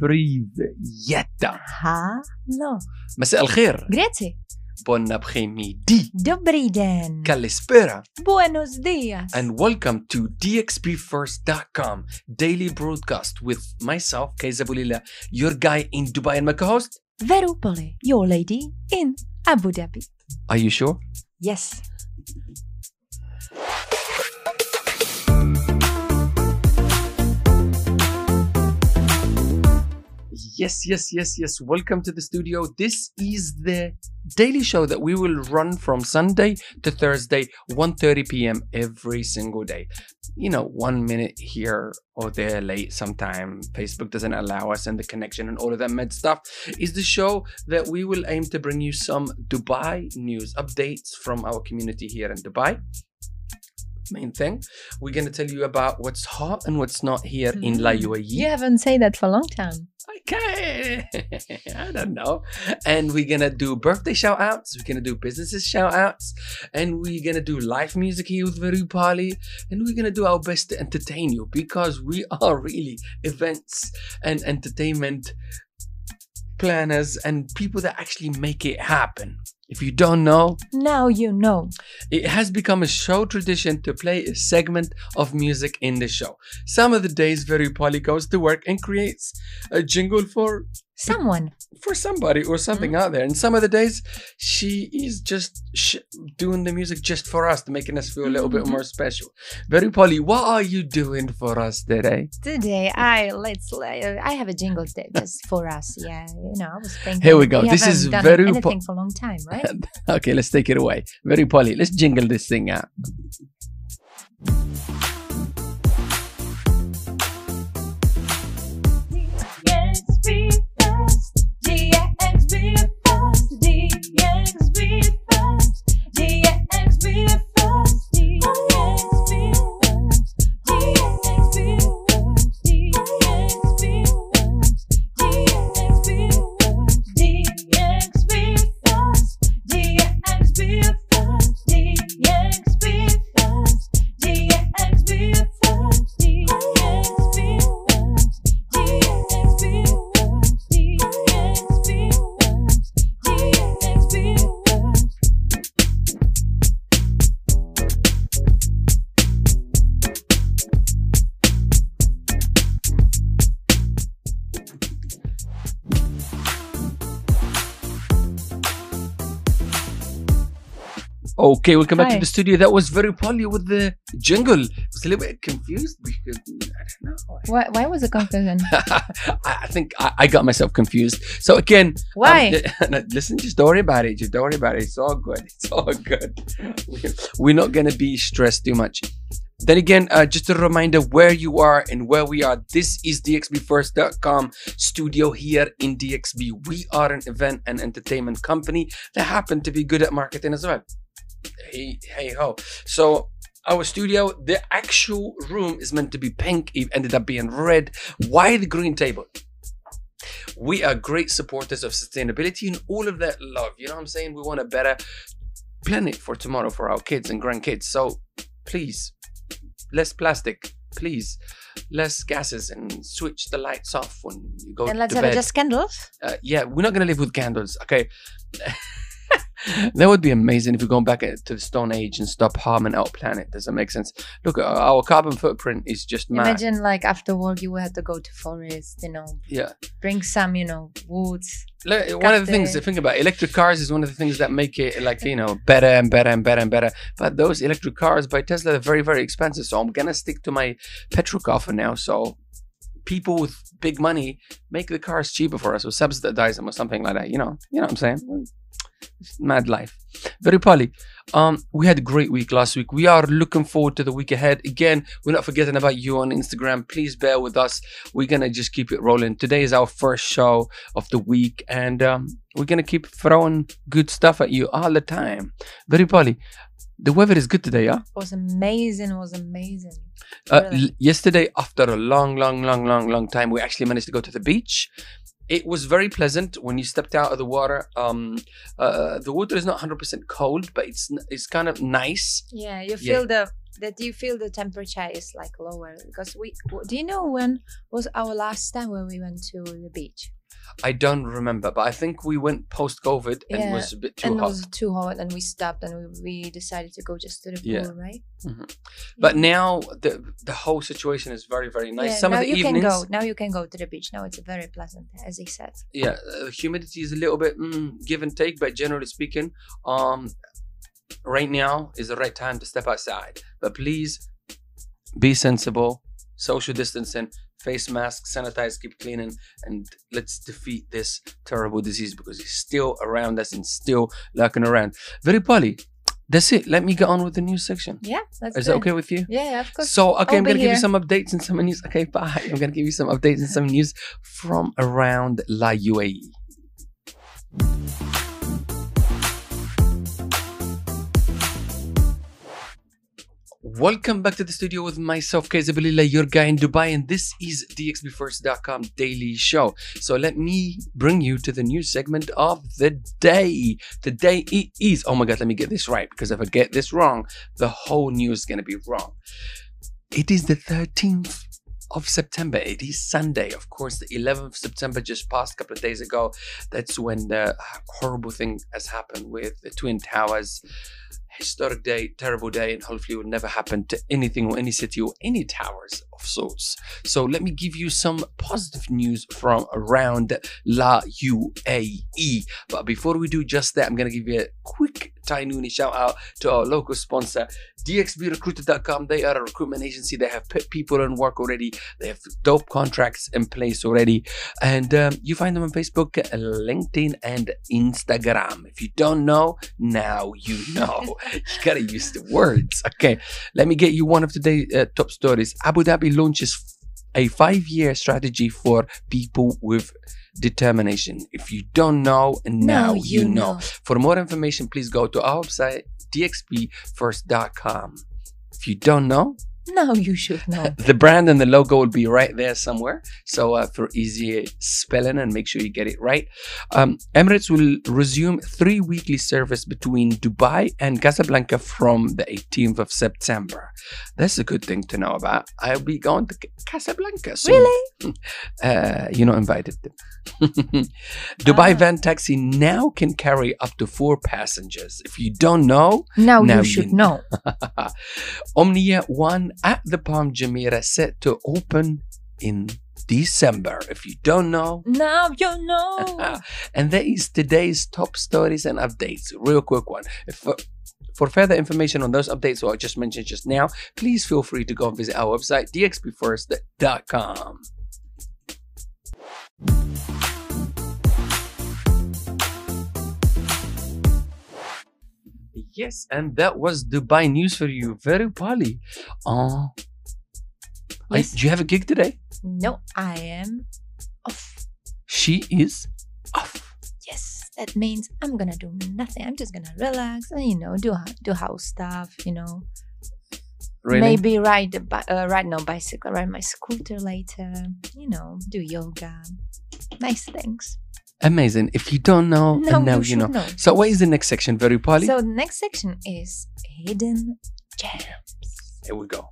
Привета. Hallå. مساء الخير. Grüezi. Bon après-midi. Добрый день. Kalispera. Buenos dias. And welcome to DXBFirst.com daily broadcast with myself, Kaiza Boulila, your guy in Dubai and my co-host, Veru Poli, your lady in Abu Dhabi. Are you sure? Yes. Yes, yes, yes, yes. Welcome to the studio. This is the daily show that we will run from Sunday to Thursday, 1:30 p.m. every single day. You know, one minute here or there late sometime. Facebook doesn't allow us and the connection and all of that mad stuff is the show that we will aim to bring you some Dubai news updates from our community here in Dubai main thing. We're going to tell you about what's hot and what's not here in La mm. UAE. You haven't said that for a long time. Okay. I don't know. And we're going to do birthday shout outs. We're going to do businesses shout outs. And we're going to do live music here with Verupali. And we're going to do our best to entertain you because we are really events and entertainment planners and people that actually make it happen. If you don't know, Now you know. it has become a show tradition to play a segment of music in the show. Some of the days, Very Polly goes to work and creates a jingle for Someone. for somebody or something out there. And some of the days, she is just sh- doing the music just for us, to making us feel a little bit Mhm. more special. Very Polly, what are you doing for us today? Today I let's I have a jingle that just for us. Yeah, you know, I was thinking. Here we go. This is very po- anything for a long time, right? okay, let's take it away. Very Polly, let's jingle this thing out. Okay, welcome back to the studio. That was very Polly with the jingle. I was a little bit confused because I don't know. Why, why was it confusion? I think I, I got myself confused. So again, um, Why? no, listen, just don't worry about it. Just don't worry about it. It's all good. It's all good. We're not gonna be stressed too much. Then again, uh, just a reminder where you are and where we are. This is DXBFirst.com studio here in DXB. We are an event and entertainment company that happen to be good at marketing as well. Hey, hey ho. So our studio, the actual room is meant to be pink. It ended up being red. Why the green table? We are great supporters of sustainability and all of that love. You know what I'm saying? We want a better planet for tomorrow for our kids and grandkids. So please, less plastic. Please, less gases and switch the lights off when you go and let's to have bed. just candles. Uh, yeah, we're not gonna live with candles. Okay. that would be amazing if we go back to the Stone Age and stop harming our planet. Does that make sense? Look, uh, our carbon footprint is just mad. Imagine like after work you have to go to forest, you know, Yeah. bring some, you know, woods. Like, one of the things to think about, electric cars is one of the things that make it like you know better and better and better and better. But those electric cars by Tesla are very very expensive, so I'm gonna stick to my petrol car for now. So people with big money make the cars cheaper for us or subsidize them or something like that. You know, you know what I'm saying? Mad life. Very poly. Um, we had a great week last week. We are looking forward to the week ahead. Again, we're not forgetting about you on Instagram. Please bear with us. We're gonna just keep it rolling. Today is our first show of the week, and um, we're gonna keep throwing good stuff at you all the time. Very poly. The weather is good today, yeah. It was amazing, It was amazing. Uh, Really? l- yesterday, after a long, long, long, long, long time, we actually managed to go to the beach. It was very pleasant when you stepped out of the water. Um, uh, the water is not 100% cold, but it's it's kind of nice. Yeah, you Yeah. feel the that you feel the temperature is like lower because we do you know when was our last time when we went to the beach I don't remember, but I think we went post COVID and it Yeah, was a bit too and hot. it was too hot and we stopped and we, we decided to go just to the pool Yeah. right But now the the whole situation is very very nice. Some now of the you evenings, can go now you can go to the beach now it's very pleasant as he said yeah, uh, humidity is a little bit mm, give and take, but generally speaking, um, right now is the right time to step outside. But please be sensible, social distancing, face masks, sanitize, keep cleaning, and let's defeat this terrible disease because it's still around us and still lurking around. Very Polly, that's it. Let me get on with the news section. yeah that's Is good. that okay with you? yeah, yeah of course So, okay, I'll I'm going to give you some updates and some news. Okay, bye. I'm going to give you some updates and some news from around La. UAE. Welcome back to the studio with myself, Kayzabilillah, your guy in Dubai, and this is DXBFirst.com daily show. So let me bring you to the news segment of the day. Today it is, oh my God, let me get this right, because if I get this wrong, the whole news is going to be wrong. It is the 13th of September. It is Sunday. Of course, the 11th of September just passed a couple of days ago. That's when the horrible thing has happened with the Twin Towers. Historic day, terrible day, and hopefully will never happen to anything or any city or any towers of sorts. So let me give you some positive news from around La UAE. But before we do just that, I'm gonna give you a quick tiny shout out to our local sponsor, DXBRecruiter.com. They are a recruitment agency. They have people in work already. They have dope contracts in place already. And um, you find them on Facebook, LinkedIn, and Instagram. If you don't know, now you know. you gotta use the words. Okay, let me get you one of today's uh, top stories. Abu Dhabi launches a five-year strategy for people with determination. If you don't know, now, you, know. For more information, please go to our website, dxbfirst.com. If you don't know, now you should know the brand and the logo will be right there somewhere. So uh, for easy spelling and make sure you get it right. Um, Emirates will resume three weekly service between Dubai and Casablanca from the 18th of September. That's a good thing to know about. I'll be going to Casablanca soon. really Uh, you're not invited. Dubai Ah. van taxi now can carry up to four passengers. If you don't know, now, Now you you should know. know Omnia One at the Palm Jumeirah set to open in December. If you don't know, now you know and that is today's top stories and updates. Real quick one. If, uh, for further information on those updates what I just mentioned just now, please feel free to go and visit our website, dxbfirst.com. Yes, and that was Dubai news for you. Very poorly. Uh, I- Yes. do you have a gig today? no i am off She is off. yes that means i'm gonna do nothing i'm just gonna relax and you know do do house stuff you know maybe ride the bi- uh, ride no bicycle ride my scooter later you know do yoga nice things Amazing. If you don't know, now, and now you, you know. know, So, what is the next section, Very Polly? so the next section is hidden gems Here we go.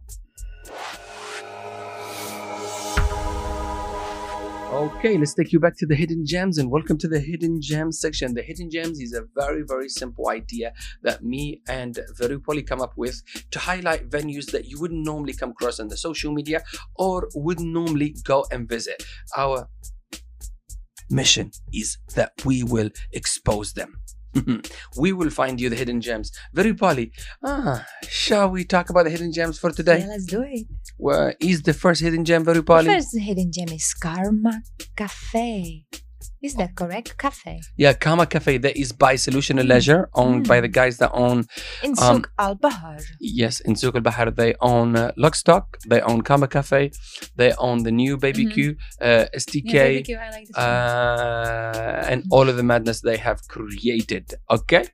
Okay, let's take you back to the hidden gems and welcome to the hidden gems section. The hidden gems is a very, very simple idea that me and Verupoli come up with to highlight venues that you wouldn't normally come across on the social media or wouldn't normally go and visit. Our mission is that we will expose them. we will find you the hidden gems. Verupoli, ah, shall we talk about the hidden gems for today? yeah let's do it Where is the first hidden gem, the Verupali? first hidden gem is karma cafe is that correct cafe Yeah, Kama Cafe. That is by Solutions Leisure, owned by the guys that own, in Um, Al Bahar. yes, in Souk al Bahar. They own uh, Lockstock, they own Kama Cafe, they own the new Baby Mhm. Q, uh, STK, I like uh, and all of the madness they have created. Okay?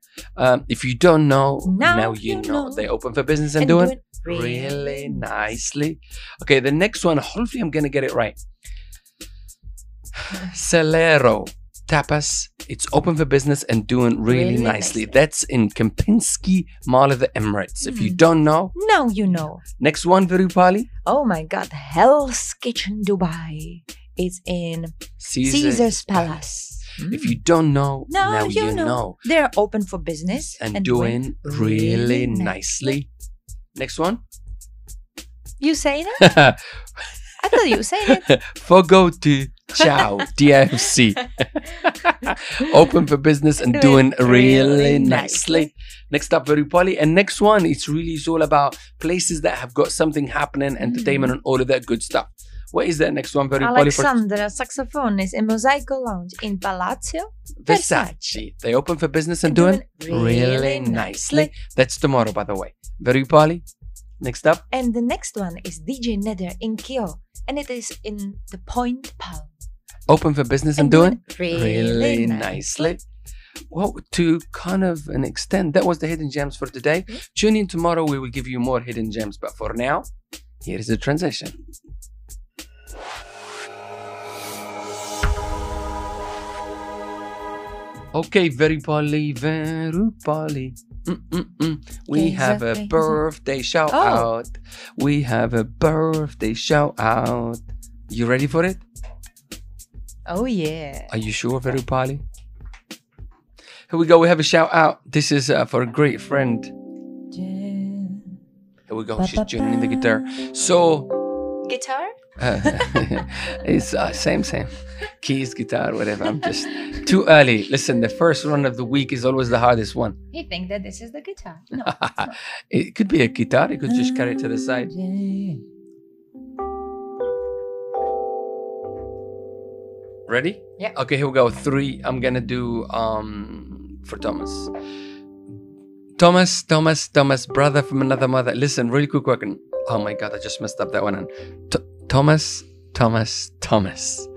Um, if you don't know, now, Now you, know. know. They open for business and, And doing do it really nicely. Okay, the next one, hopefully I'm going to get it right. Salero. Tapas. It's open for business and doing really, Really nicely. nicely. That's in Kempinski Mall of the Emirates. If you Mm. don't know, Now you know. next one, Virupali. Oh my God, Hell's Kitchen Dubai. It's in Caesar's Palace. If you don't know, Now now you you know. know. They're open for business And, doing really nicely. Next one. You say that? I thought you said it. Fogo de Chão, DFC. Open for business and doing Doing really really nicely. nicely. Next up, Virupali. And next one, it's really it's all about places that have got something happening, mm. entertainment, and all of that good stuff. What is that next one? For Alexandra Saxophones in Mosaico Lounge in Palazzo Versace. They open for business and doing really nicely. That's tomorrow, by the way. Virupali. Next up. And the next one is DJ Nether in Kyo. And it is in the Point Palm. Open for business and, doing really, really nicely. nicely. Well, to kind of an extent, that was the hidden gems for today. Yeah. Tune in tomorrow, we will give you more hidden gems. But for now, here is the transition. Okay, very poly, very poly. Mm-mm-mm. We Okay, have a birthday shout Oh. out. We have a birthday shout out. You ready for it? Oh, yeah. Are you sure, Veru Pali? Here we go. We have a shout out. This is uh, for a great friend. Here we go. She's tuning the guitar. So, Guitar? uh, it's uh, same, same. Keys, guitar, whatever. I'm just too early. Listen, the first run of the week is always the hardest one. You think that this is the guitar? No. it could be a guitar. You could just carry it to the side. Ready? Yeah. Okay, here we go. Three. I'm gonna do um for Thomas. Thomas, Thomas, Thomas, brother from another mother. Listen, really quick question. Oh my god, I just messed up that one. Th- Thomas, Thomas, Thomas.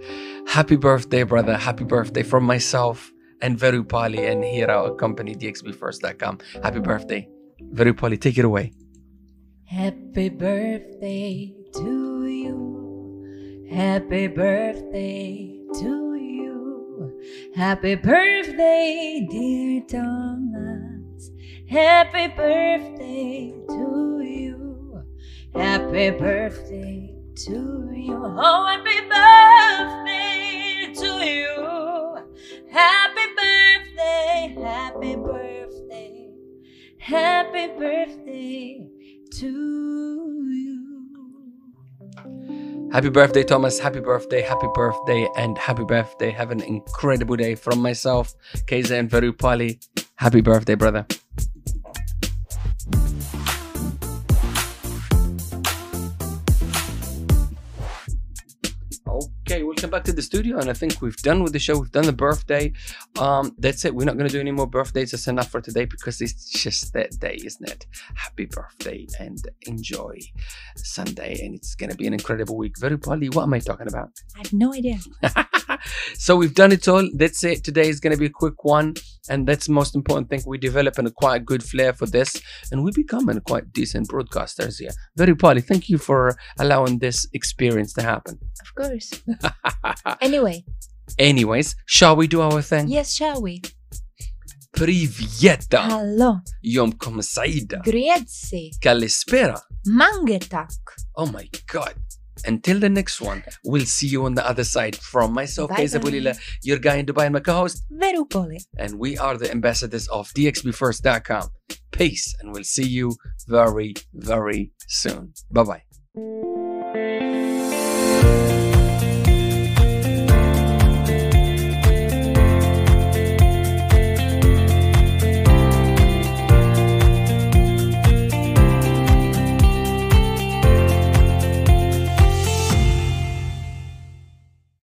Happy birthday, brother. Happy birthday from myself and Verupali and here our company dxbfirst.com. Happy birthday. Verupali, take it away. Happy birthday to you. Happy birthday to you. Happy birthday, dear Thomas. Happy birthday to you. Happy birthday to you. Oh, happy birthday to you. Happy birthday, happy birthday. Happy birthday to you. Happy birthday, Thomas. Happy birthday, happy birthday, and happy birthday. Have an incredible day from myself, Keza and Verupali. Happy birthday, brother. Okay, welcome back to the studio, and I think we've done with the show. We've done the birthday. Um, that's it. We're not going to do any more birthdays. That's enough for today because it's just that day, isn't it? Happy birthday and enjoy Sunday, and it's going to be an incredible week. Very poorly. What am I talking about? I have no idea. so we've done it all. That's it. Today is going to be a quick one, and that's the most important thing. We developing a quite good flair for this, and we become becoming quite decent broadcasters here. Very Polly, Thank you for allowing this experience to happen. Of course. Anyway, Anyways, shall we do our thing? yes, shall we? Privyeta. Hello. Yomkom saida. Grazie. Kalispera. Mangetak. Oh my god. Until the next one, we'll see you on the other side. From myself, bye. Bulila, your guy in Dubai and my co-host, Verupoli. and we are the ambassadors of DXBFirst.com. Peace, and we'll see you very, very soon. Bye bye.